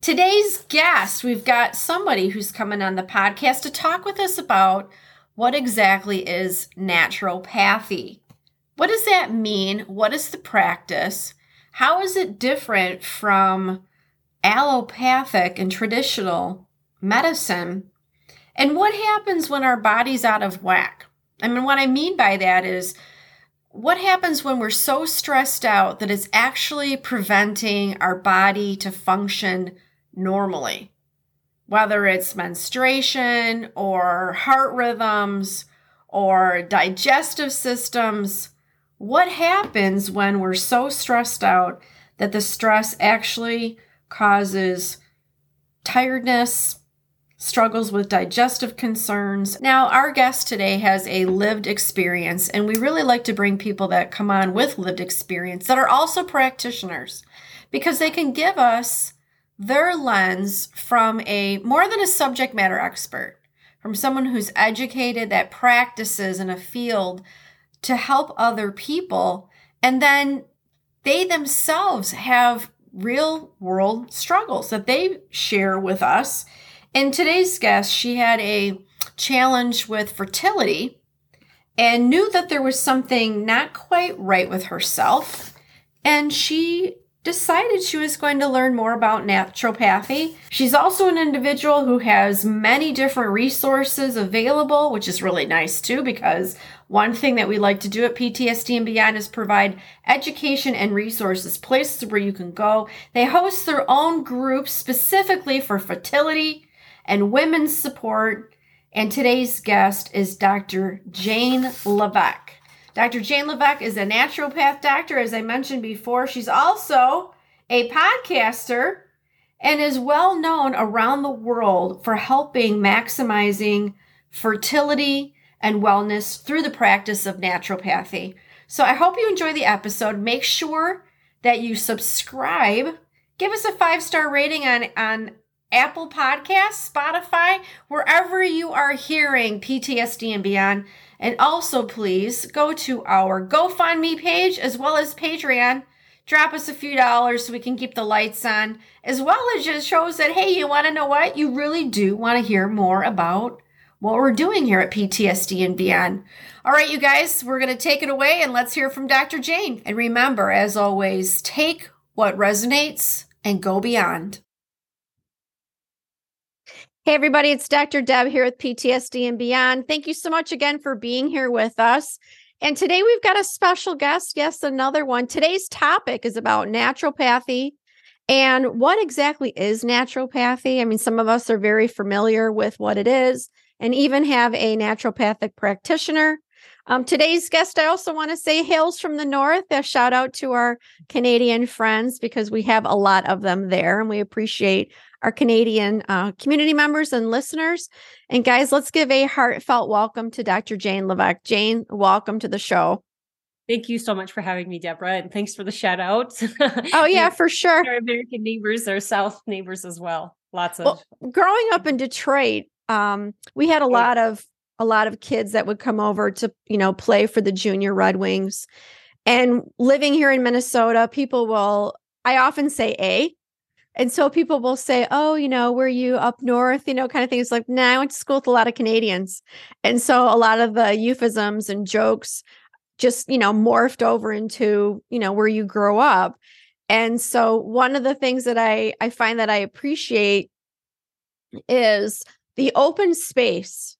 Today's guest, we've got somebody who's coming on the podcast to talk with us about what exactly is naturopathy. What does that mean? What is the practice? How is it different from allopathic and traditional medicine? And what happens when our body's out of whack? I mean, what I mean by that is what happens when we're so stressed out that it's actually preventing our body to function normally, whether it's menstruation or heart rhythms or digestive systems. What happens when we're so stressed out that the stress actually causes tiredness, struggles with digestive concerns. Now, our guest today has a lived experience, and we really like to bring people that come on with lived experience that are also practitioners because they can give us their lens from a more than a subject matter expert, from someone who's educated that practices in a field to help other people. And then they themselves have real world struggles that they share with us. And today's guest, she had a challenge with fertility and knew that there was something not quite right with herself. And she decided she was going to learn more about naturopathy. She's also an individual who has many different resources available, which is really nice too, because one thing that we like to do at PTSD and Beyond is provide education and resources, places where you can go. They host their own groups specifically for fertility and women's support. And today's guest is Dr. Jane Levesque. Dr. Jane Levesque is a naturopath doctor, as I mentioned before. She's also a podcaster and is well known around the world for helping maximizing fertility and wellness through the practice of naturopathy. So I hope you enjoy the episode. Make sure that you subscribe. Give us a five star rating on, on Apple Podcasts, Spotify, wherever you are hearing PTSD and beyond. And also, please go to our GoFundMe page as well as Patreon. Drop us a few dollars so we can keep the lights on, as well as just shows that, hey, you want to know what? You really do want to hear more about what we're doing here at PTSD and beyond. All right, you guys, we're going to take it away and let's hear from Dr. Jane. And remember, as always, take what resonates and go beyond. Hey, everybody, it's Dr. Deb here with PTSD and Beyond. Thank you so much again for being here with us. And today we've got a special guest. Yes, another one. Today's topic is about naturopathy. And what exactly is naturopathy? I mean, some of us are very familiar with what it is and even have a naturopathic practitioner. Um, today's guest, I also want to say, hails from the north. A shout out to our Canadian friends because we have a lot of them there and we appreciate our Canadian uh, community members and listeners. And guys, let's give a heartfelt welcome to Dr. Jane Levesque. Jane, welcome to the show. Thank you so much for having me, Deborah, and thanks for the shout out. Oh yeah, for sure. Our American neighbors, our South neighbors as well. Lots of well, growing up in Detroit. Um, we had a lot of a lot of kids that would come over to, you know, play for the junior Red Wings. And living here in Minnesota, people will, I often say A. And so people will say, Oh, you know, were you up north? You know, kind of things like, nah, I went to school with a lot of Canadians. And so a lot of the euphemisms and jokes just, you know, morphed over into, you know, where you grow up. And so one of the things that I I find that I appreciate is the open space.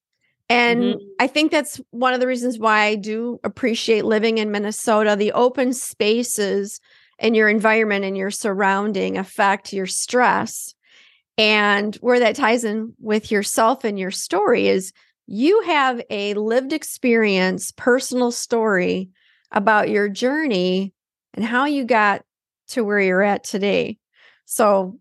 And mm-hmm. I think that's one of the reasons why I do appreciate living in Minnesota. The open spaces in your environment and your surrounding affect your stress. And where that ties in with yourself and your story is you have a lived experience, personal story about your journey and how you got to where you're at today. So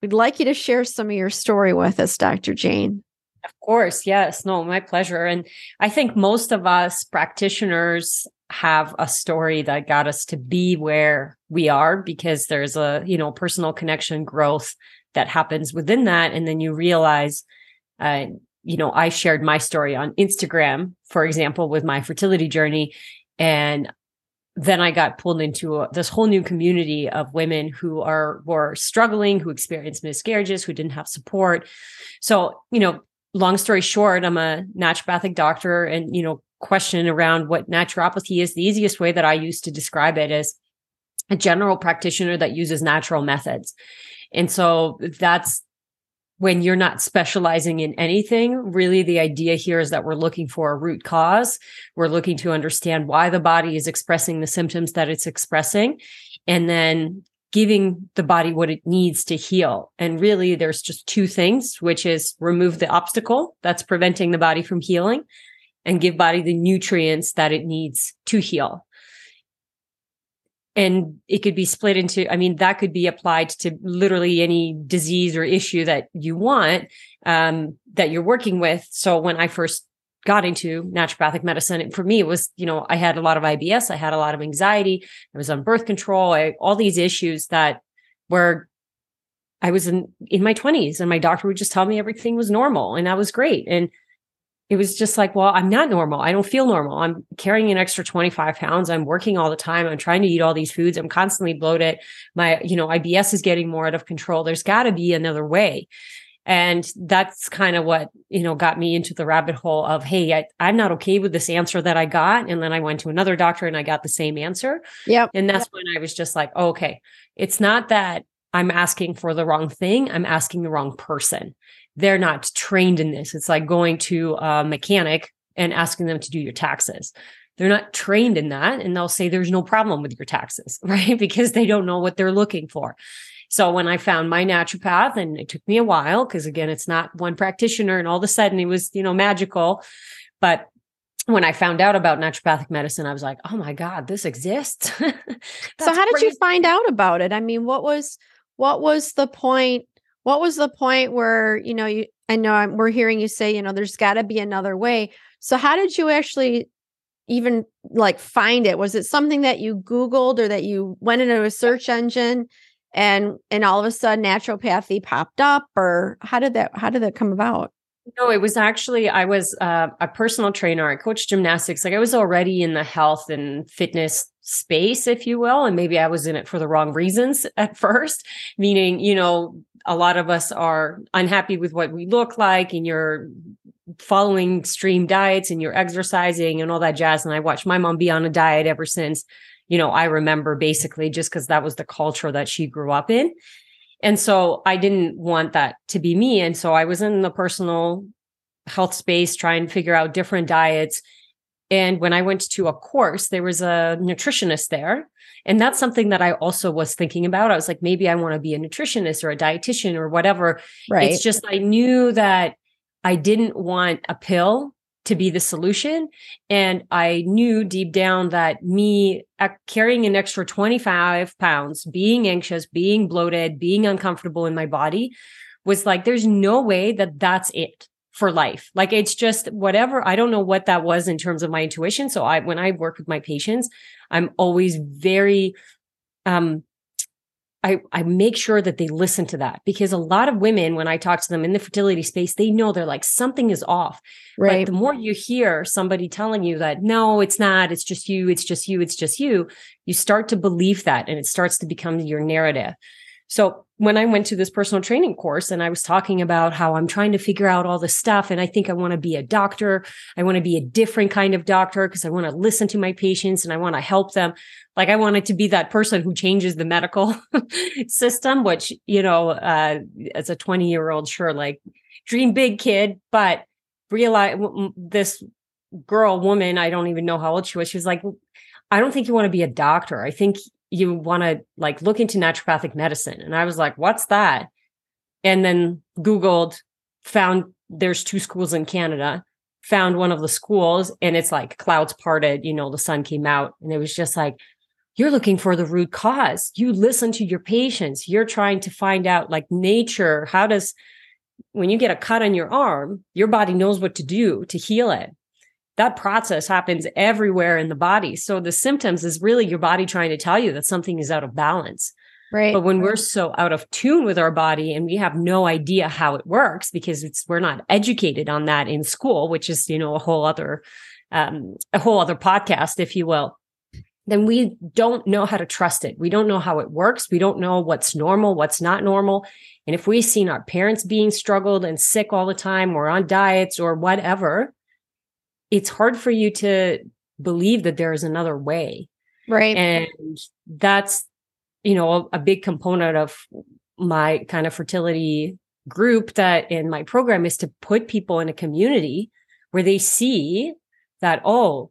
we'd like you to share some of your story with us, Dr. Jane. Of course. Yes. No, my pleasure. And I think most of us practitioners have a story that got us to be where we are because there's a, you know, personal connection growth that happens within that. And then you realize, uh, you know, I shared my story on Instagram, for example, with my fertility journey. And then I got pulled into a, this whole new community of women who are were struggling, who experienced miscarriages, who didn't have support. So, you know, long story short, I'm a naturopathic doctor, and you know, question around what naturopathy is. The easiest way that I use to describe it is a general practitioner that uses natural methods, and so that's when you're not specializing in anything, really the idea here is that we're looking for a root cause. We're looking to understand why the body is expressing the symptoms that it's expressing and then giving the body what it needs to heal. And really there's just two things, which is remove the obstacle that's preventing the body from healing and give body the nutrients that it needs to heal. And it could be split into i mean that could be applied to literally any disease or issue that you want um, that you're working with. So when i first got into naturopathic medicine for me it was you know i had a lot of ibs i had a lot of anxiety i was on birth control I, all these issues that were i was in in my 20s and my doctor would just tell me everything was normal and that was great. And it was just like, well, I'm not normal. I don't feel normal. I'm carrying an extra 25 pounds. I'm working all the time. I'm trying to eat all these foods. I'm constantly bloated. My, you know, IBS is getting more out of control. There's got to be another way. And that's kind of what, you know, got me into the rabbit hole of, hey, I, I'm not okay with this answer that I got. And then I went to another doctor and I got the same answer. Yeah. And that's yep. when I was just like, oh, okay, it's not that I'm asking for the wrong thing. I'm asking the wrong person they're not trained in this. It's like going to a mechanic and asking them to do your taxes. They're not trained in that. And they'll say there's no problem with your taxes, right? Because they don't know what they're looking for. So when I found my naturopath, and it took me a while, because again, it's not one practitioner, and all of a sudden it was, you know, magical. But when I found out about naturopathic medicine, I was like, oh my God, this exists. so how did crazy. you find out about it? I mean, what was what was the point what was the point where you know you i know I'm, we're hearing you say you know there's got to be another way so how did you actually even like find it was it something that you googled or that you went into a search engine and and all of a sudden naturopathy popped up or how did that how did that come about no, it was actually I was uh, a personal trainer. I coached gymnastics. Like I was already in the health and fitness space, if you will, and maybe I was in it for the wrong reasons at first. Meaning, you know, a lot of us are unhappy with what we look like and you're following extreme diets and you're exercising and all that jazz. And i watched my mom be on a diet ever since you know i remember basically just because that was the culture that she grew up in. And so i didn't want that to be me. And so i was in the personal health space trying to figure out different diets and when i went to a course there was a nutritionist there and that's something that I also was thinking about. I was like, maybe I want to be a nutritionist or a dietitian or whatever. Right. It's just, I knew that I didn't want a pill to be the solution. And I knew deep down that me uh, carrying an extra 25 pounds, being anxious, being bloated, being uncomfortable in my body was like, there's no way that that's it for life. Like it's just whatever. I don't know what that was in terms of my intuition. So I, when I work with my patients, I'm always very, um, I, I make sure that they listen to that because a lot of women, when I talk to them in the fertility space, they know they're like, something is off. Right. But the more you hear somebody telling you that, no, it's not, it's just you, it's just you, it's just you, you start to believe that and it starts to become your narrative. So when I went to this personal training course and I was talking about how I'm trying to figure out all this stuff and I think I want to be a doctor, I want to be a different kind of doctor because I want to listen to my patients and I want to help them. Like I wanted to be that person who changes the medical system, which, you know, uh, as a 20 year old, sure, like dream big kid, but realize this girl, woman, I don't even know how old she was. She was like, I don't think you want to be a doctor. I think you want to like look into naturopathic medicine. And I was like, what's that? And then Googled, found there's two schools in Canada, found one of the schools, and it's like clouds parted, you know, the sun came out. And it was just like, you're looking for the root cause. You listen to your patients. You're trying to find out like nature, how does when you get a cut on your arm, your body knows what to do to heal it that process happens everywhere in the body. So the symptoms is really your body trying to tell you that something is out of balance. Right. But when we're so out of tune with our body and we have no idea how it works because it's we're not educated on that in school, which is, you know, a whole other um, a whole other podcast, if you will, then we don't know how to trust it. We don't know how it works. We don't know what's normal, what's not normal. And if we've seen our parents being struggled and sick all the time or on diets or whatever, it's hard for you to believe that there is another way. Right. And that's, you know, a, a big component of my kind of fertility group that in my program is to put people in a community where they see that, oh,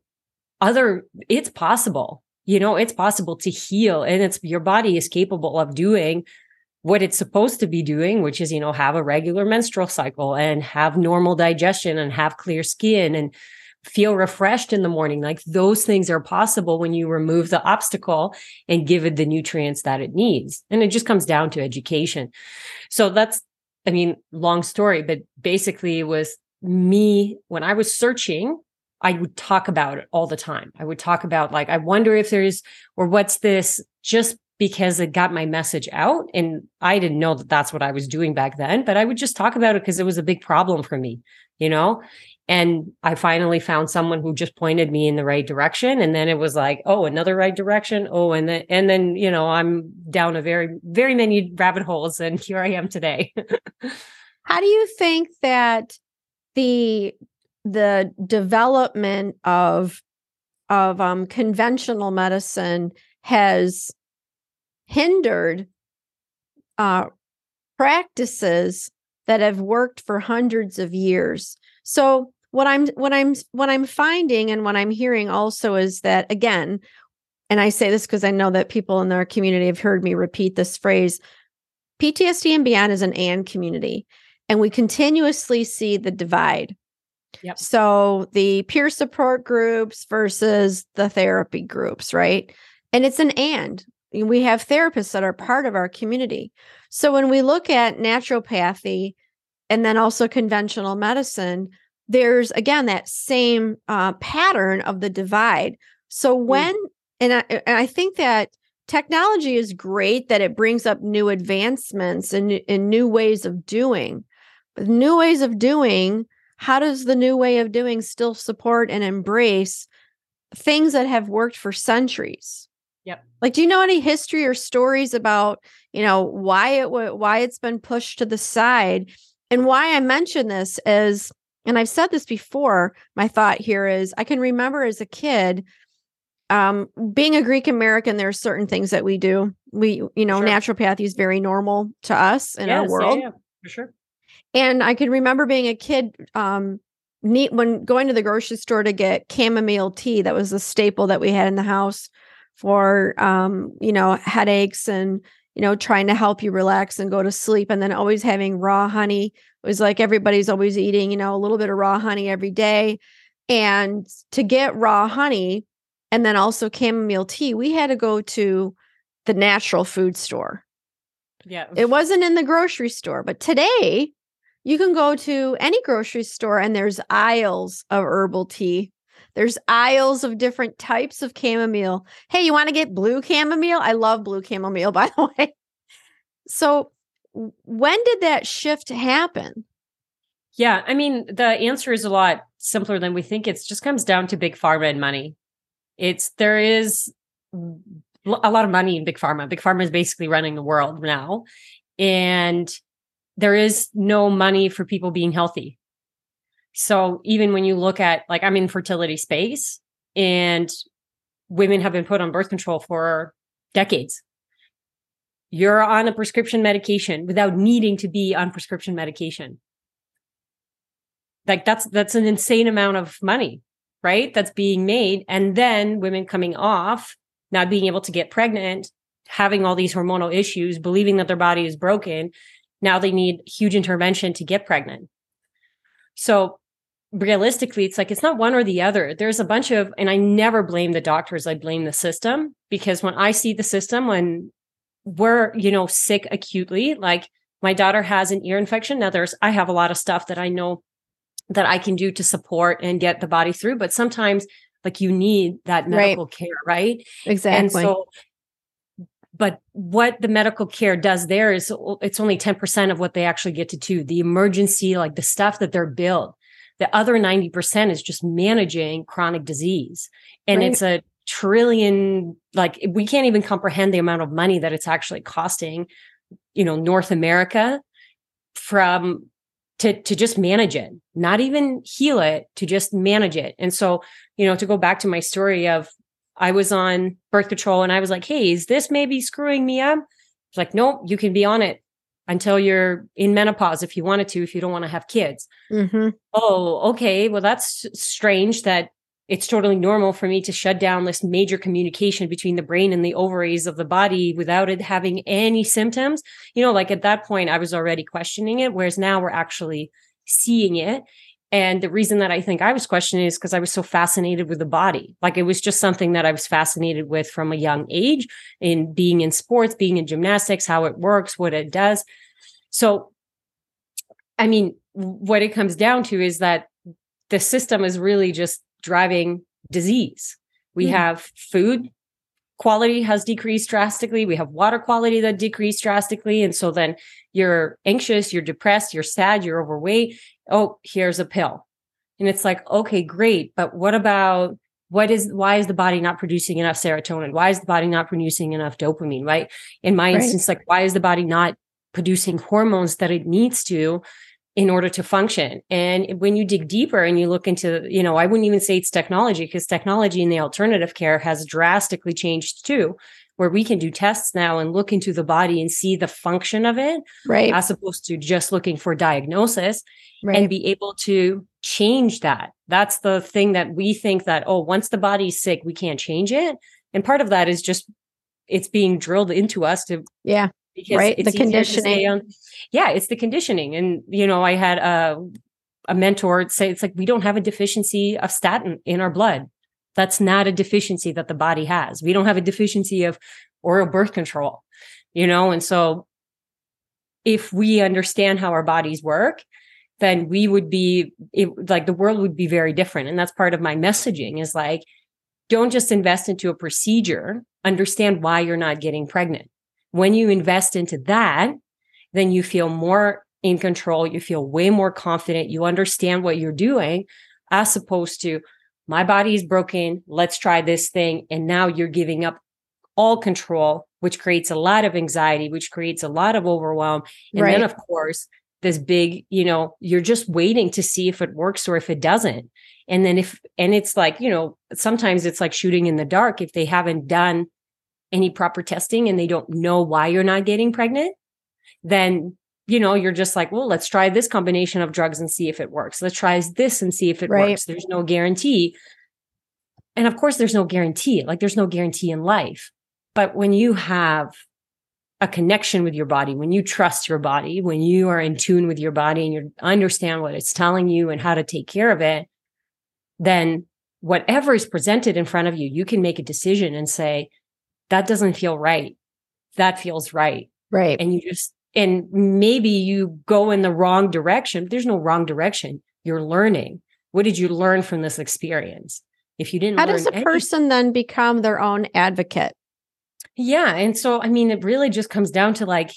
other, it's possible. You know, it's possible to heal and it's your body is capable of doing what it's supposed to be doing, which is, you know, have a regular menstrual cycle and have normal digestion and have clear skin and feel refreshed in the morning. Like those things are possible when you remove the obstacle and give it the nutrients that it needs. And it just comes down to education. So that's, I mean, long story, but basically it was me when I was searching. I would talk about it all the time. I would talk about like, I wonder if there's, or what's this just because it got my message out. And I didn't know that that's what I was doing back then, but I would just talk about it because it was a big problem for me, you know? And I finally found someone who just pointed me in the right direction. And then it was like, oh, another right direction. Oh, and then, and then, you know, I'm down a very, very many rabbit holes. And here I am today. How do you think that the, the development of, of um, conventional medicine has hindered uh, practices that have worked for hundreds of years. So what i'm what i'm what i'm finding and what i'm hearing also is that again and i say this because i know that people in our community have heard me repeat this phrase ptsd and beyond is an and community and we continuously see the divide Yep. So the peer support groups versus the therapy groups, right? And it's an and. We have therapists that are part of our community. So when we look at naturopathy and then also conventional medicine, there's again that same uh, pattern of the divide. So mm. when, and, I, and I think that technology is great that it brings up new advancements and, and new ways of doing. But new ways of doing, how does the new way of doing still support and embrace things that have worked for centuries? Yep. Like, do you know any history or stories about, you know, why it why it's been pushed to the side? And why I mention this is and I've said this before, my thought here is I can remember as a kid, um, being a Greek American, there are certain things that we do. We, you know, sure. naturopathy is very normal to us in yes, our world. Yeah, for sure. And I can remember being a kid, um, neat when going to the grocery store to get chamomile tea. That was a staple that we had in the house for, um, you know, headaches and you know, trying to help you relax and go to sleep, and then always having raw honey it was like everybody's always eating, you know, a little bit of raw honey every day. And to get raw honey and then also chamomile tea, we had to go to the natural food store. Yeah. It wasn't in the grocery store, but today you can go to any grocery store and there's aisles of herbal tea. There's aisles of different types of chamomile. Hey, you want to get blue chamomile? I love blue chamomile, by the way. So, when did that shift happen? Yeah, I mean, the answer is a lot simpler than we think. It just comes down to big pharma and money. It's there is a lot of money in big pharma. Big pharma is basically running the world now. And there is no money for people being healthy. So even when you look at like I'm in fertility space and women have been put on birth control for decades. You're on a prescription medication without needing to be on prescription medication. Like that's that's an insane amount of money, right? That's being made and then women coming off, not being able to get pregnant, having all these hormonal issues, believing that their body is broken, now they need huge intervention to get pregnant. So realistically, it's like it's not one or the other. There's a bunch of, and I never blame the doctors, I blame the system because when I see the system, when we're, you know, sick acutely, like my daughter has an ear infection. Now there's, I have a lot of stuff that I know that I can do to support and get the body through, but sometimes like you need that medical right. care, right? Exactly. And so but what the medical care does there is it's only 10% of what they actually get to do the emergency like the stuff that they're billed the other 90% is just managing chronic disease. And right. it's a trillion, like we can't even comprehend the amount of money that it's actually costing, you know, North America from to to just manage it, not even heal it, to just manage it. And so, you know, to go back to my story of I was on birth control and I was like, hey, is this maybe screwing me up? It's like, nope, you can be on it until you're in menopause if you wanted to, if you don't want to have kids. Mm-hmm. Oh, okay. Well, that's strange that it's totally normal for me to shut down this major communication between the brain and the ovaries of the body without it having any symptoms. You know, like at that point, I was already questioning it, whereas now we're actually seeing it. And the reason that I think I was questioning is because I was so fascinated with the body. Like it was just something that I was fascinated with from a young age in being in sports, being in gymnastics, how it works, what it does. So, I mean, what it comes down to is that the system is really just driving disease. We mm. have food quality has decreased drastically. We have water quality that decreased drastically. And so then you're anxious, you're depressed, you're sad, you're overweight. Oh, here's a pill. And it's like, okay, great. But what about what is why is the body not producing enough serotonin? Why is the body not producing enough dopamine? Right. In my right. instance, like why is the body not producing hormones that it needs to in order to function. And when you dig deeper and you look into, you know, I wouldn't even say it's technology because technology in the alternative care has drastically changed too, where we can do tests now and look into the body and see the function of it, right? As opposed to just looking for diagnosis right. and be able to change that. That's the thing that we think that, oh, once the body's sick, we can't change it. And part of that is just it's being drilled into us to yeah because right the conditioning on, yeah it's the conditioning and you know i had a a mentor say it's like we don't have a deficiency of statin in our blood that's not a deficiency that the body has. We don't have a deficiency of oral birth control you know? And so if we understand how our bodies work then we would be it, like the world would be very different. And that's part of my messaging is like don't just invest into a procedure. Understand why you're not getting pregnant. When you invest into that, then you feel more in control. You feel way more confident. You understand what you're doing as opposed to my body is broken. Let's try this thing. And now you're giving up all control, which creates a lot of anxiety, which creates a lot of overwhelm. And right. then, of course, this big, you know, you're just waiting to see if it works or if it doesn't. And then if, and it's like, you know, sometimes it's like shooting in the dark if they haven't done any proper testing and they don't know why you're not getting pregnant, then you know you're just like, well, let's try this combination of drugs and see if it works. Let's try this and see if it right. works. There's no guarantee. And of course, there's no guarantee. Like there's no guarantee in life. But when you have a connection with your body, when you trust your body, when you are in tune with your body and you understand what it's telling you and how to take care of it, then whatever is presented in front of you, you can make a decision and say, that doesn't feel right. That feels right. Right. And you just, and maybe you go in the wrong direction. There's no wrong direction. You're learning. What did you learn from this experience? If you didn't, how does a anything, person then become their own advocate? Yeah. And so, I mean, it really just comes down to like,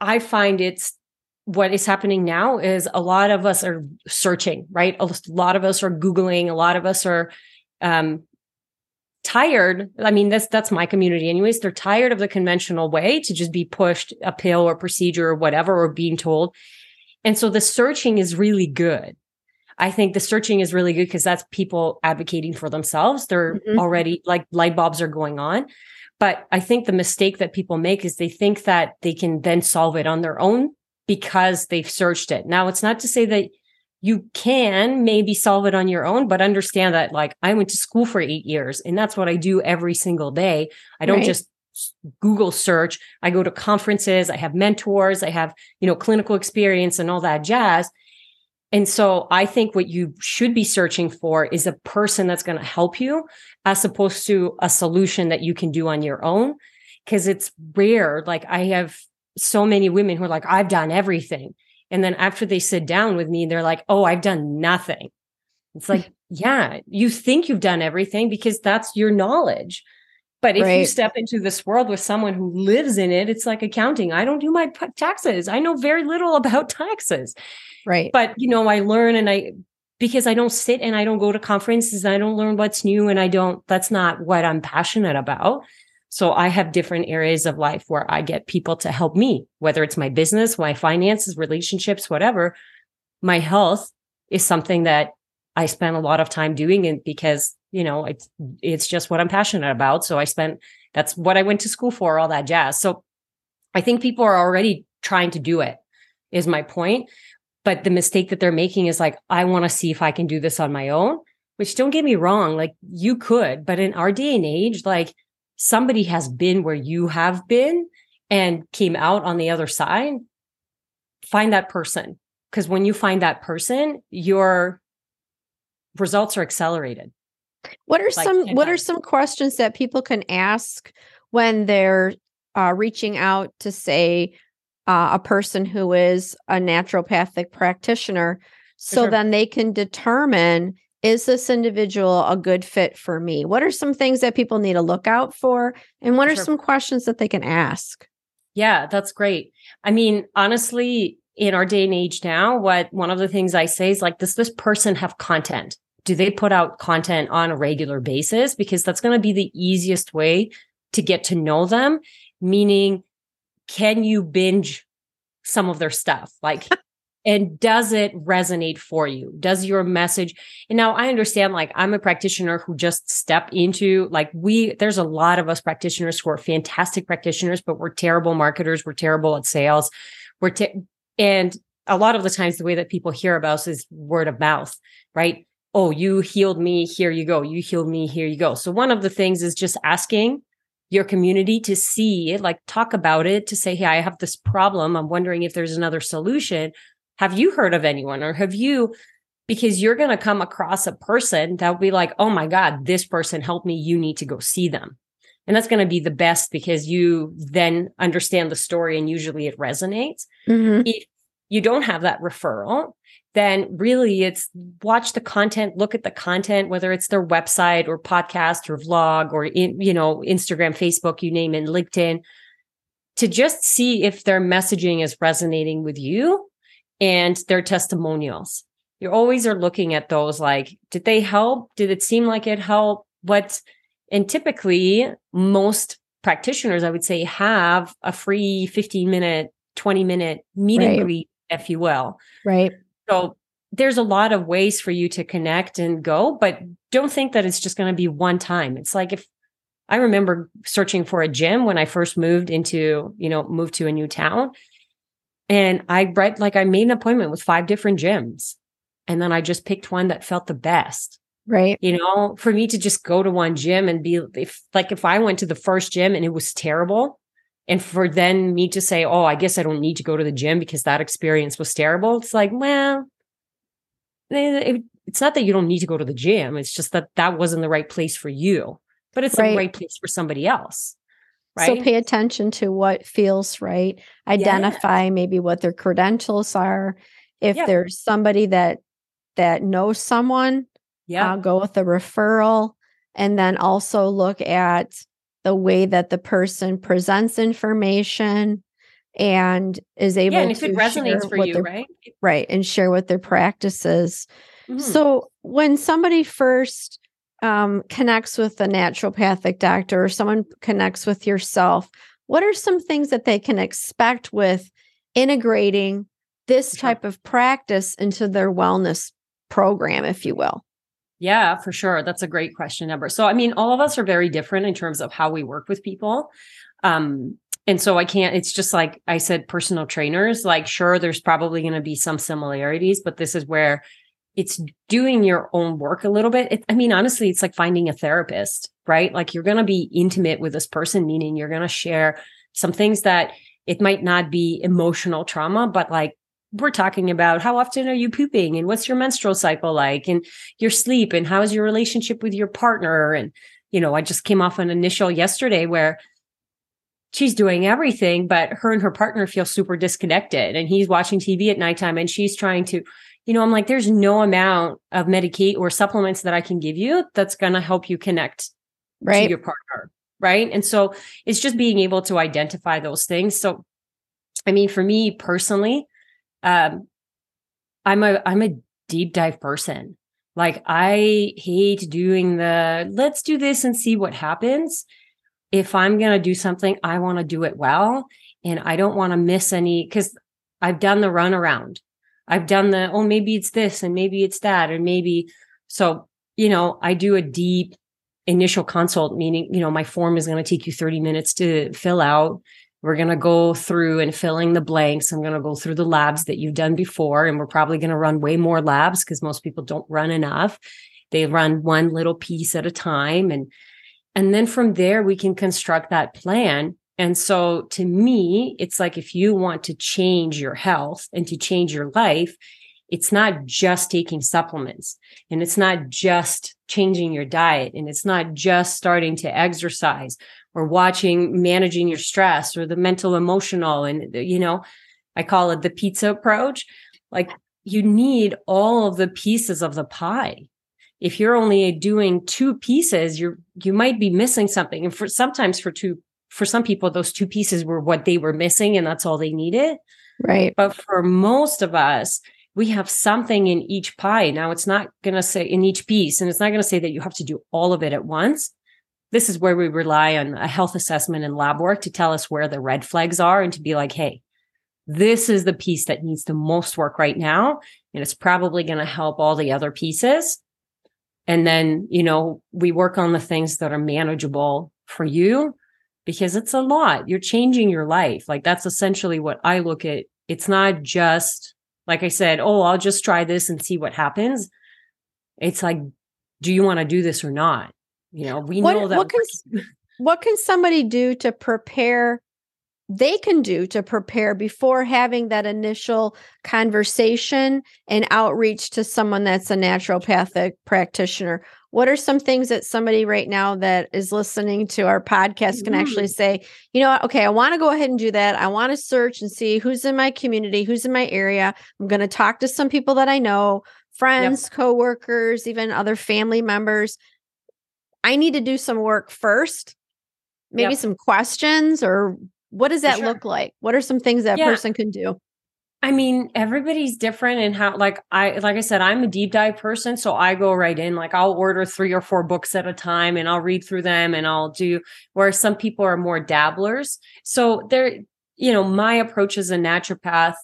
I find it's what is happening now is a lot of us are searching, right? A lot of us are Googling, a lot of us are um, tired. I mean, that's that's my community anyways. They're tired of the conventional way to just be pushed a pill or procedure or whatever, or being told. And so the searching is really good. I think the searching is really good because that's people advocating for themselves. They're mm-hmm. already like light bulbs are going on. But I think the mistake that people make is they think that they can then solve it on their own because they've searched it. Now, it's not to say that you can maybe solve it on your own, but understand that like I went to school for eight years and that's what I do every single day. I don't right. just Google search. I go to conferences, I have mentors, I have, you know, clinical experience and all that jazz. And so I think what you should be searching for is a person that's going to help you as opposed to a solution that you can do on your own. Cause it's rare. Like I have so many women who are like, I've done everything. And then after they sit down with me, they're like, oh, I've done nothing. It's like, yeah, you think you've done everything because that's your knowledge. But if right. you step into this world with someone who lives in it, it's like accounting. I don't do my taxes. I know very little about taxes. Right. But, you know, I learn and I, because I don't sit and I don't go to conferences, I don't learn what's new and I don't, that's not what I'm passionate about. So I have different areas of life where I get people to help me, whether it's my business, my finances, relationships, whatever. My health is something that I spend a lot of time doing it because, you know, it's it's just what I'm passionate about. So I spent that's what I went to school for, all that jazz. So I think people are already trying to do it, is my point. But the mistake that they're making is like, I want to see if I can do this on my own, which don't get me wrong, like you could, but in our day and age, like somebody has been where you have been and came out on the other side, find that person. Because when you find that person, your results are accelerated. What are like some what are some questions that people can ask when they're uh, reaching out to say uh, a person who is a naturopathic practitioner so sure. then they can determine is this individual a good fit for me? What are some things that people need to look out for? And what are sure. some questions that they can ask? Yeah, that's great. I mean, honestly, in our day and age now, what one of the things I say is like, does this person have content? Do they put out content on a regular basis? Because that's going to be the easiest way to get to know them. Meaning, can you binge some of their stuff? Like, and does it resonate for you? Does your message and now i understand like i'm a practitioner who just stepped into like we there's a lot of us practitioners who are fantastic practitioners but we're terrible marketers we're terrible at sales we're te- and a lot of the times the way that people hear about us is word of mouth right? Oh you healed me here you go you healed me here you go. So one of the things is just asking your community to see it like talk about it to say hey i have this problem i'm wondering if there's another solution have you heard of anyone or have you because you're going to come across a person that will be like oh my god this person helped me. You need to go see them. And that's going to be the best because you then understand the story and usually it resonates. Mm-hmm. if you don't have that referral then really it's watch the content look at the content whether it's their website or podcast or vlog or in, you know instagram facebook you name it linkedin to just see if their messaging is resonating with you and their testimonials. You always are looking at those like, did they help? Did it seem like it helped? What, and typically most practitioners, I would say, have a free 15 minute, 20 minute meet right. and greet, if you will. Right. So there's a lot of ways for you to connect and go, but don't think that it's just going to be one time. It's like if I remember searching for a gym when I first moved into, you know, moved to a new town. And I read, like, I made an appointment with five different gyms. And then I just picked one that felt the best. Right. You know, for me to just go to one gym and be if like if I went to the first gym and it was terrible, and for then me to say, oh, I guess I don't need to go to the gym because that experience was terrible. It's like, well, it's not that you don't need to go to the gym. It's just that that wasn't the right place for you, but it's right. the right place for somebody else. Right? So pay attention to what feels right. Identify yeah. maybe what their credentials are. If yeah. there's somebody that that knows someone, yeah, uh, go with a referral, and then also look at the way that the person presents information and is able yeah, and if to it resonates for you, their, right? Right. And share what their practices. Mhm. So when somebody first um, connects with a naturopathic doctor or someone connects with yourself, what are some things that they can expect with integrating this Sure. type of practice into their wellness program, if you will? Yeah, for sure. That's a great question, Amber. So, I mean, all of us are very different in terms of how we work with people. Um, and so I can't, it's just like I said, personal trainers, like, sure, there's probably going to be some similarities, but this is where it's doing your own work a little bit. It, I mean, honestly, it's like finding a therapist, right? Like, you're going to be intimate with this person, meaning you're going to share some things that it might not be emotional trauma, but like, we're talking about how often are you pooping and what's your menstrual cycle like and your sleep and how's your relationship with your partner and you know i just came off an initial yesterday where she's doing everything but her and her partner feel super disconnected and he's watching tv at nighttime and she's trying to you know i'm like there's no amount of medicate or supplements that i can give you that's going to help you connect to Right. your partner right? And so it's just being able to identify those things. So i mean for me personally um i'm a i'm a deep dive person. Like i hate doing the let's do this and see what happens. If i'm going to do something i want to do it well and i don't want to miss any cuz i've done the runaround i've done the oh maybe it's this and maybe it's that or maybe so you know i do a deep initial consult meaning you know my form is going to take you 30 minutes to fill out. We're going to go through and filling the blanks. I'm going to go through the labs that you've done before and we're probably going to run way more labs because most people don't run enough. They run one little piece at a time and and then from there we can construct that plan and so to me it's like if you want to change your health and to change your life it's not just taking supplements and it's not just changing your diet and it's not just starting to exercise or watching managing your stress or the mental emotional and you know i call it the pizza approach. Like you need all of the pieces of the pie. If you're only doing two pieces you're you might be missing something. And for sometimes for two for some people those two pieces were what they were missing and that's all they needed Right. but for most of us, we have something in each pie. Now, it's not going to say in each piece, and it's not going to say that you have to do all of it at once. This is where we rely on a health assessment and lab work to tell us where the red flags are and to be like, hey, this is the piece that needs the most work right now. And it's probably going to help all the other pieces. And then, you know, we work on the things that are manageable for you because it's a lot. You're changing your life. Like that's essentially what I look at. It's not just, like I said, oh, I'll just try this and see what happens. It's like, do you want to do this or not? You know, we What- know that what can- What can somebody do to prepare? They can do to prepare before having that initial conversation and outreach to someone that's a naturopathic practitioner. What are some things that somebody right now that is listening to our podcast can actually mm-hmm. say, you know, what? okay, I want to go ahead and do that. I want to search and see who's in my community, who's in my area. I'm going to talk to some people that I know, friends, coworkers, even other family members. I need to do some work first. Maybe Yep. some questions or what does that sure. look like? What are some things that Yeah. person can do? I mean, everybody's different and how like I like I said, I'm a deep dive person. So I go right in. Like I'll order three or four books at a time and I'll read through them and I'll do where some people are more dabblers. So there, you know, my approach as a naturopath,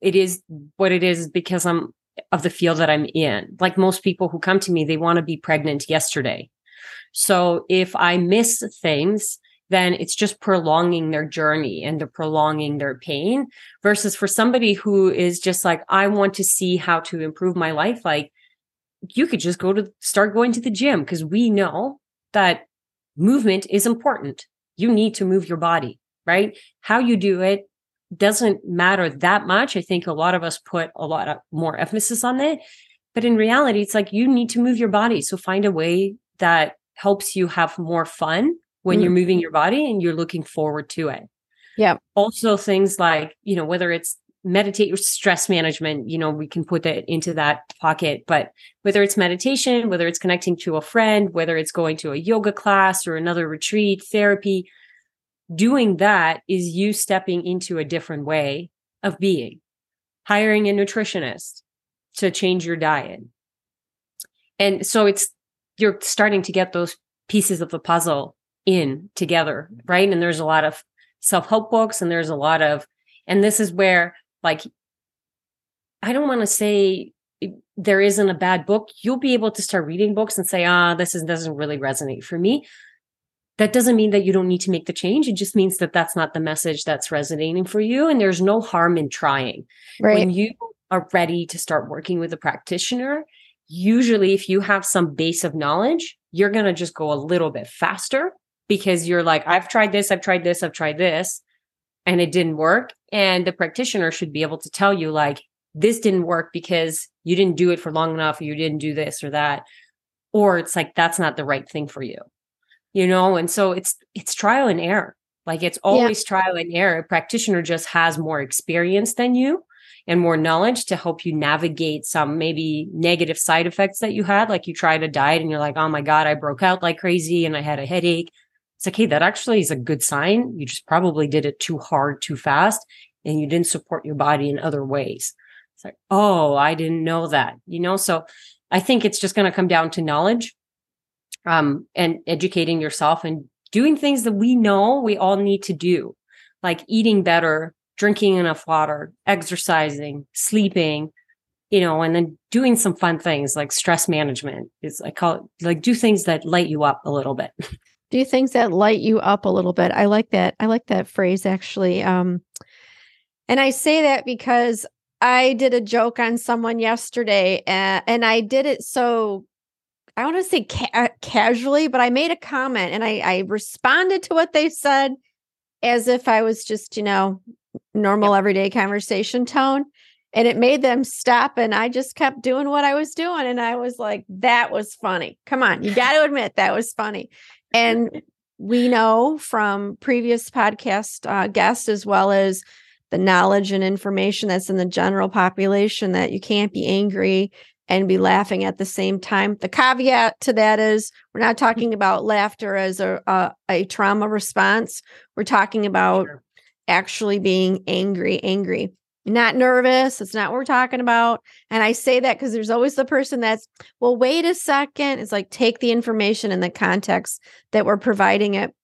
it is what it is because I'm of the field that I'm in. Like most people who come to me, they want to be pregnant yesterday. So if I miss things, then it's just prolonging their journey and they're prolonging their pain versus for somebody who is just like i want to see how to improve my life like you could just go to start going to the gym because we know that movement is important. You need to move your body right? How you do it doesn't matter that much. I think a lot of us put a lot of more emphasis on it but in reality it's like you need to move your body. So find a way that helps you have more fun when Mm. you're moving your body and you're looking forward to it Yeah. also things like you know whether it's meditate or stress management you know we can put that into that pocket but whether it's meditation whether it's connecting to a friend whether it's going to a yoga class or another retreat therapy doing that is you stepping into a different way of being, hiring a nutritionist to change your diet. And so it's, you're starting to get those pieces of the puzzle in together, right? And there's a lot of self help books and there's a lot of, and this is where, like, I don't want to say there isn't a bad book. You'll be able to start reading books and say, ah, this is, doesn't really resonate for me that doesn't mean that you don't need to make the change. It just means that that's not the message that's resonating for you. And there's no harm in trying. Right. When you are ready to start working with a practitioner, usually if you have some base of knowledge, you're going to just go a little bit faster because you're like, I've tried this, I've tried this, I've tried this, and it didn't work. And the practitioner should be able to tell you, like, this didn't work because you didn't do it for long enough, or you didn't do this or that. Or it's like, that's not the right thing for you you know and so it's it's trial and error like it's always yeah. trial and error a practitioner just has more experience than you and more knowledge to help you navigate some maybe negative side effects that you had like you tried a diet and you're like oh my god i broke out like crazy and i had a headache it's like hey that actually is a good sign. You just probably did it too hard too fast and you didn't support your body in other ways. It's like oh i didn't know that you know? So i think it's just going to come down to knowledge um, and educating yourself and doing things that we know we all need to do, like eating better, drinking enough water, exercising, sleeping, you know, and then doing some fun things like stress management is I call it like do things that light you up a little bit. Do things that light you up a little bit. I like that. I like that phrase actually. Um, and I say that because I did a joke on someone yesterday and, and I did it so I want to say ca- uh, casually, but I made a comment and I, I responded to what they said as if I was just, you know, normal yep. everyday conversation tone. And it made them stop. And I just kept doing what I was doing. And I was like, that was funny. Come on, you got to admit that was funny. And we know from previous podcast uh, guests, as well as the knowledge and information that's in the general population, that you can't be angry and be laughing at the same time. The caveat to that is we're not talking about laughter as a a, a trauma response. We're talking about sure. actually being angry, angry, not nervous. It's not what we're talking about. And I say that because there's always the person that's, well, wait a second. It's like take the information in the context that we're providing it.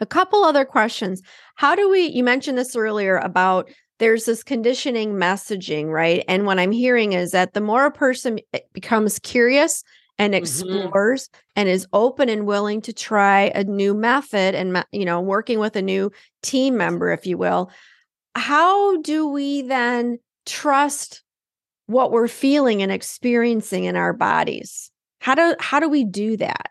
A couple other questions. How do we, you mentioned this earlier about there's this conditioning messaging, right? And what I'm hearing is that the more a person eh, becomes curious and mm-hmm. explores mm-hmm. and is open and willing to try a new method and you know working with a new team member if you will how do we then trust what we're feeling and experiencing in our bodies how do how do we do that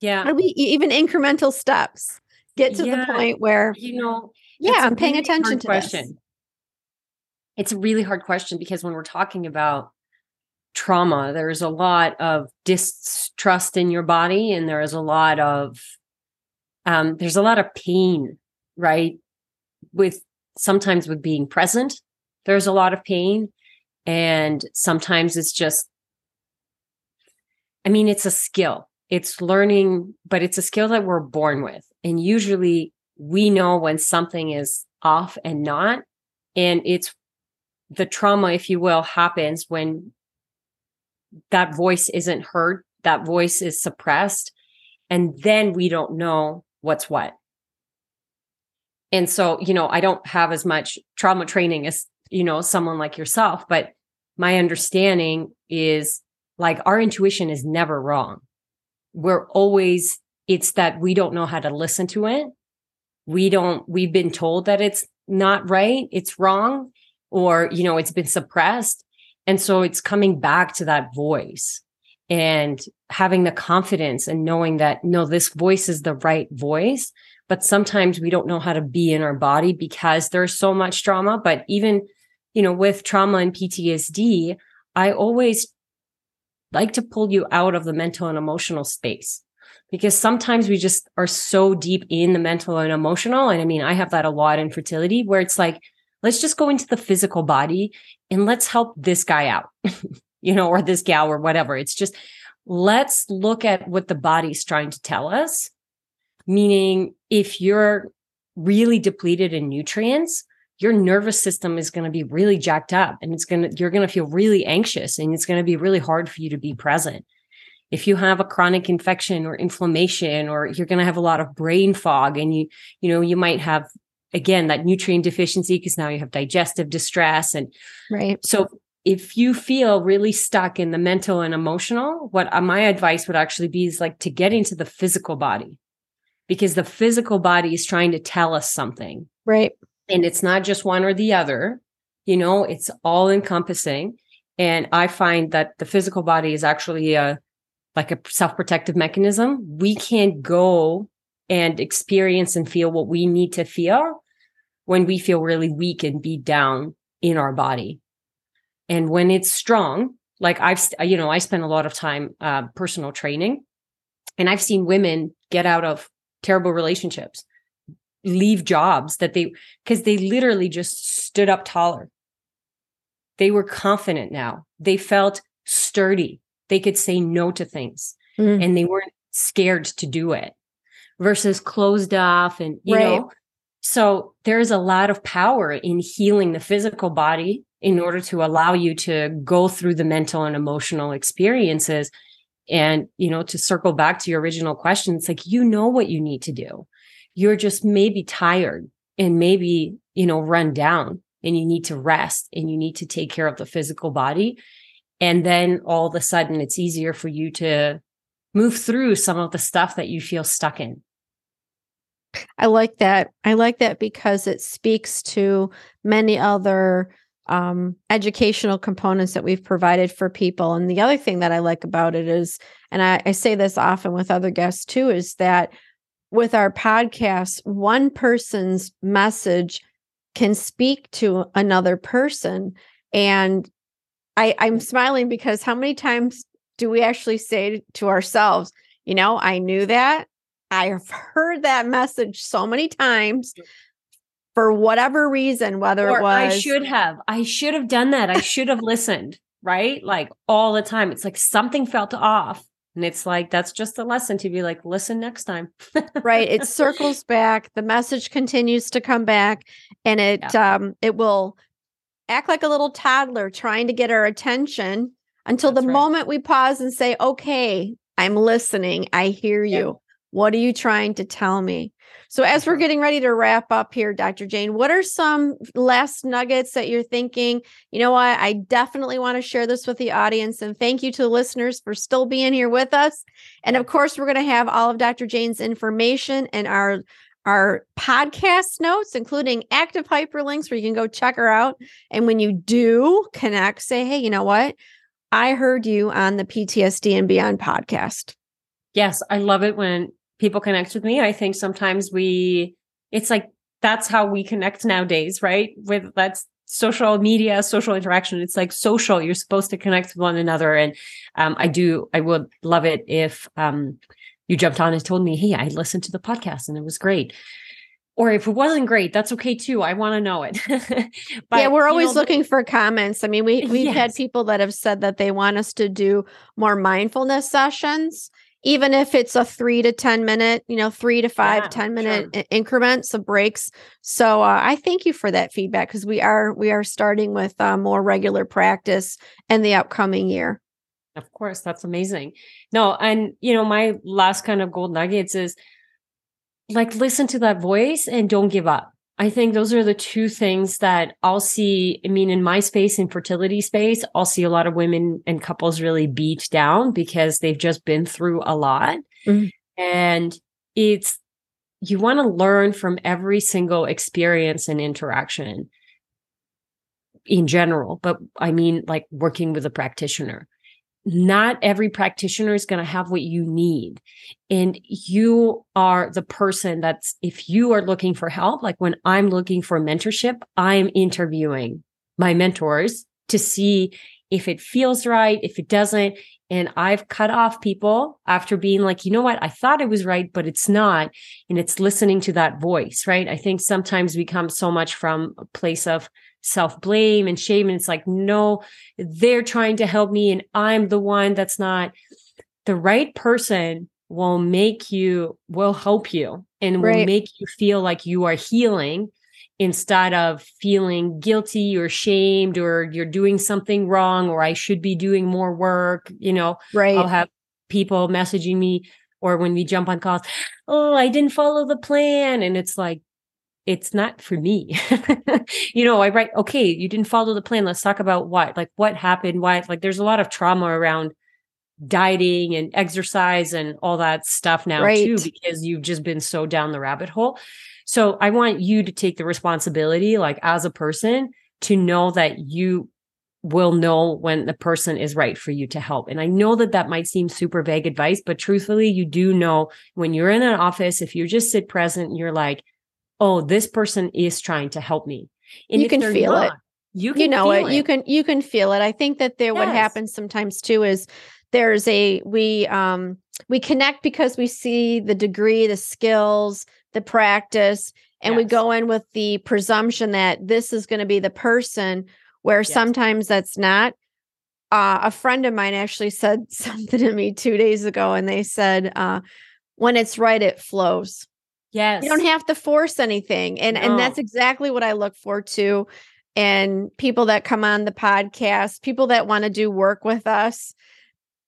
yeah how do we even incremental steps get to yeah. the point where you know yeah i'm paying attention to question this it's a really hard question because when we're talking about trauma, there's a lot of distrust in your body, and there is a lot of um, there's a lot of pain, right? With sometimes with being present, there's a lot of pain, and sometimes it's just, I mean, it's a skill. It's learning, but it's a skill that we're born with, and usually we know when something is off and not, and it's the trauma, if you will, happens when that voice isn't heard, that voice is suppressed, and then we don't know what's what. And so, you know, I don't have as much trauma training as, you know, someone like yourself, but my understanding is like our intuition is never wrong. We're always, it's that we don't know how to listen to it. We don't, we've been told that it's not right, it's wrong or you know it's been suppressed and so it's coming back to that voice and having the confidence and knowing that no this voice is the right voice but sometimes we don't know how to be in our body because there's so much trauma but even you know with trauma and PTSD I always like to pull you out of the mental and emotional space because sometimes we just are so deep in the mental and emotional and I mean I have that a lot in fertility where it's like let's just go into the physical body and let's help this guy out, you know, or this gal or whatever. It's just let's look at what the body's trying to tell us meaning if you're really depleted in nutrients, your nervous system is going to be really jacked up and it's going to you're going to feel really anxious and it's going to be really hard for you to be present. If you have a chronic infection or inflammation or you're going to have a lot of brain fog and you you know you might have again that nutrient deficiency because now you have digestive distress and right. so if you feel really stuck in the mental and emotional what uh, my advice would actually be is like to get into the physical body because the physical body is trying to tell us something. Right. And it's not just one or the other you know it's all encompassing. And i find that the physical body is actually a like a self-protective mechanism. We can't go and experience and feel what we need to feel when we feel really weak and beat down in our body. And when it's strong like i've you know i spend a lot of time uh, personal training. And i've seen women get out of terrible relationships leave jobs that they because they literally just stood up taller they were confident now they felt sturdy they could say no to things mm. and they weren't scared to do it versus closed off and you right. know so there's a lot of power in healing the physical body in order to allow you to go through the mental and emotional experiences and you know to circle back to your original question it's like you know what you need to do. You're just maybe tired and maybe you know run down and you need to rest and you need to take care of the physical body. And then all of a sudden it's easier for you to move through some of the stuff that you feel stuck in. I like that. I like that because it speaks to many other um, educational components that we've provided for people. And the other thing that i like about it is and I, I say this often with other guests too is that with our podcasts, one person's message can speak to another person. And I, I'm smiling because how many times do we actually say to ourselves, you know, I knew that. I have heard that message so many times for whatever reason, whether or it was I should have, I should have done that. I should have listened, right? Like all the time. It's like something felt off. And it's like, that's just a lesson to be like, listen next time. right. It circles back. The message continues to come back and it, yeah. um, it will act like a little toddler trying to get our attention until That's the right. moment we pause and say, okay, I'm listening. I hear you. Yeah. What are you trying to tell me? So, as we're getting ready to wrap up here, Dr. Jane, what are some last nuggets that you're thinking? You know what? I definitely want to share this with the audience. And thank you to the listeners for still being here with us. And of course, we're going to have all of Dr. Jane's information and our our podcast notes, including active hyperlinks where you can go check her out. And when you do connect, say, hey, you know what? I heard you on the PTSD and Beyond podcast. Yes, I love it when people connect with me. I think sometimes we, it's like that's how we connect nowadays, right? With that's social media, social interaction. It's like social. You're supposed to connect with one another. And um, I do, I would love it if um, you jumped on and told me, hey, I listened to the podcast and it was great. Or if it wasn't great, that's okay too. I want to know it. but, yeah, we're always know, looking for comments. I mean, we we've yes. had people that have said that they want us to do more mindfulness sessions, even if it's a three to 10 minute, you know, three to five, yeah, 10 minute sure. increments of breaks. So uh, I thank you for that feedback because we are we are starting with uh, more regular practice in the upcoming year. Of course, that's amazing. No, and you know, my last kind of gold nuggets is like listen to that voice and don't give up. I think those are the two things that I'll see. I mean, in my space, in fertility space, I'll see a lot of women and couples really beat down because they've just been through a lot. Mm-hmm. And it's, you want to learn from every single experience and interaction in general, but I mean, like working with a practitioner not every practitioner is going to have what you need. And you are the person that's, if you are looking for help, like when I'm looking for mentorship, I'm interviewing my mentors to see if it feels right, if it doesn't. And I've cut off people after being like, you know what? I thought it was right, but it's not. And it's listening to that voice, right? I think sometimes we come so much from a place of, self blame and shame. And it's like, no, they're trying to help me and I'm the one that's not. The right person will make you will help you and will make you feel like you are healing instead of feeling guilty or shamed or you're doing something wrong or I should be doing more work. You know, Right. I'll have people messaging me or when we jump on calls, oh, I didn't follow the plan. And it's like, it's not for me. you know, I write, okay, you didn't follow the plan. Let's talk about what, like what happened, why. Like there's a lot of trauma around dieting and exercise and all that stuff now too, because you've just been so down the rabbit hole. So I want you to take the responsibility, like as a person, to know that you will know when the person is right for you to help. And I know that that might seem super vague advice, but truthfully, you do know when you're in an office, if you just sit present, you're like, oh, this person is trying to help me. And You can feel it. You can you know feel it. You can you can feel it. I think that there what happens sometimes too is there's a we um we connect because we see the degree, the skills, the practice, and we go in with the presumption that this is going to be the person where Yes. sometimes that's not. Uh, a friend of mine actually said something to me two days ago, and they said, uh, "When it's right, it flows." Yes. You don't have to force anything. And and that's exactly what I look for too. And people that come on the podcast, people that want to do work with us,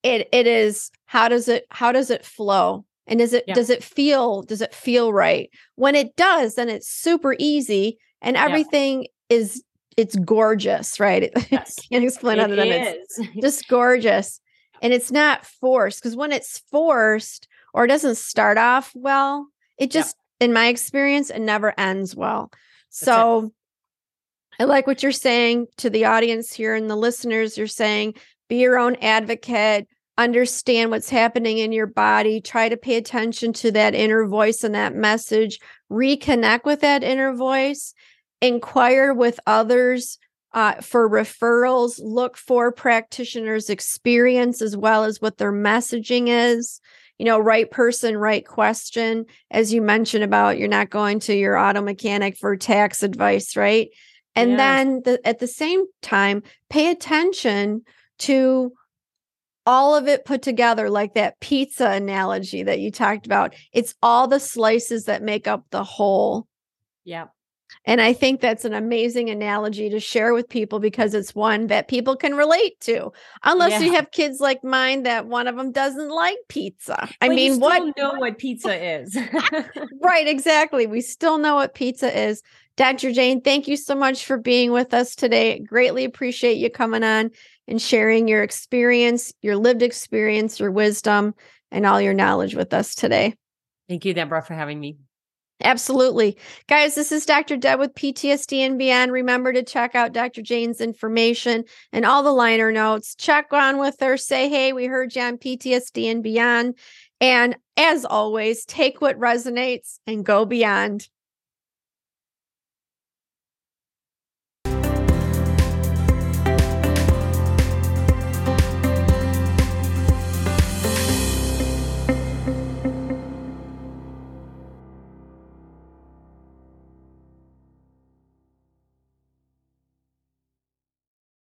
it it is how does it how does it flow? And is it Yeah. does it feel does it feel right? When it does, then it's super easy and Yeah. everything is it's gorgeous, right? Yes. I can't explain other than it's just gorgeous. And it's not forced because when it's forced or it doesn't start off well, it Yeah. just, in my experience, it never ends well. it. So I like what you're saying to the audience here and the listeners. You're saying be your own advocate, understand what's happening in your body, try to pay attention to that inner voice and that message, reconnect with that inner voice, inquire with others uh, for referrals, look for practitioners' experience as well as what their messaging is. You know, right person, right question. As you mentioned about, you're not going to your auto mechanic for tax advice, right? And Yes. then the, at the same time, pay attention to all of it put together, like that pizza analogy that you talked about. It's all the slices that make up the whole. yeah. And I think that's an amazing analogy to share with people because it's one that people can relate to. Unless you have kids like mine that one of them doesn't like pizza. I you mean, what we still know what pizza is. right, exactly. We still know what pizza is. Dr. Jane, thank you so much for being with us today. Greatly appreciate you coming on and sharing your experience, your lived experience, your wisdom, and all your knowledge with us today. Thank you, Deborah, for having me. Absolutely. Guys, this is Dr. Deb with PTSD and Beyond. Remember to check out Dr. Jane's information and all the liner notes. Check on with her. Say, hey, we heard you on PTSD and Beyond. And as always, take what resonates and go beyond.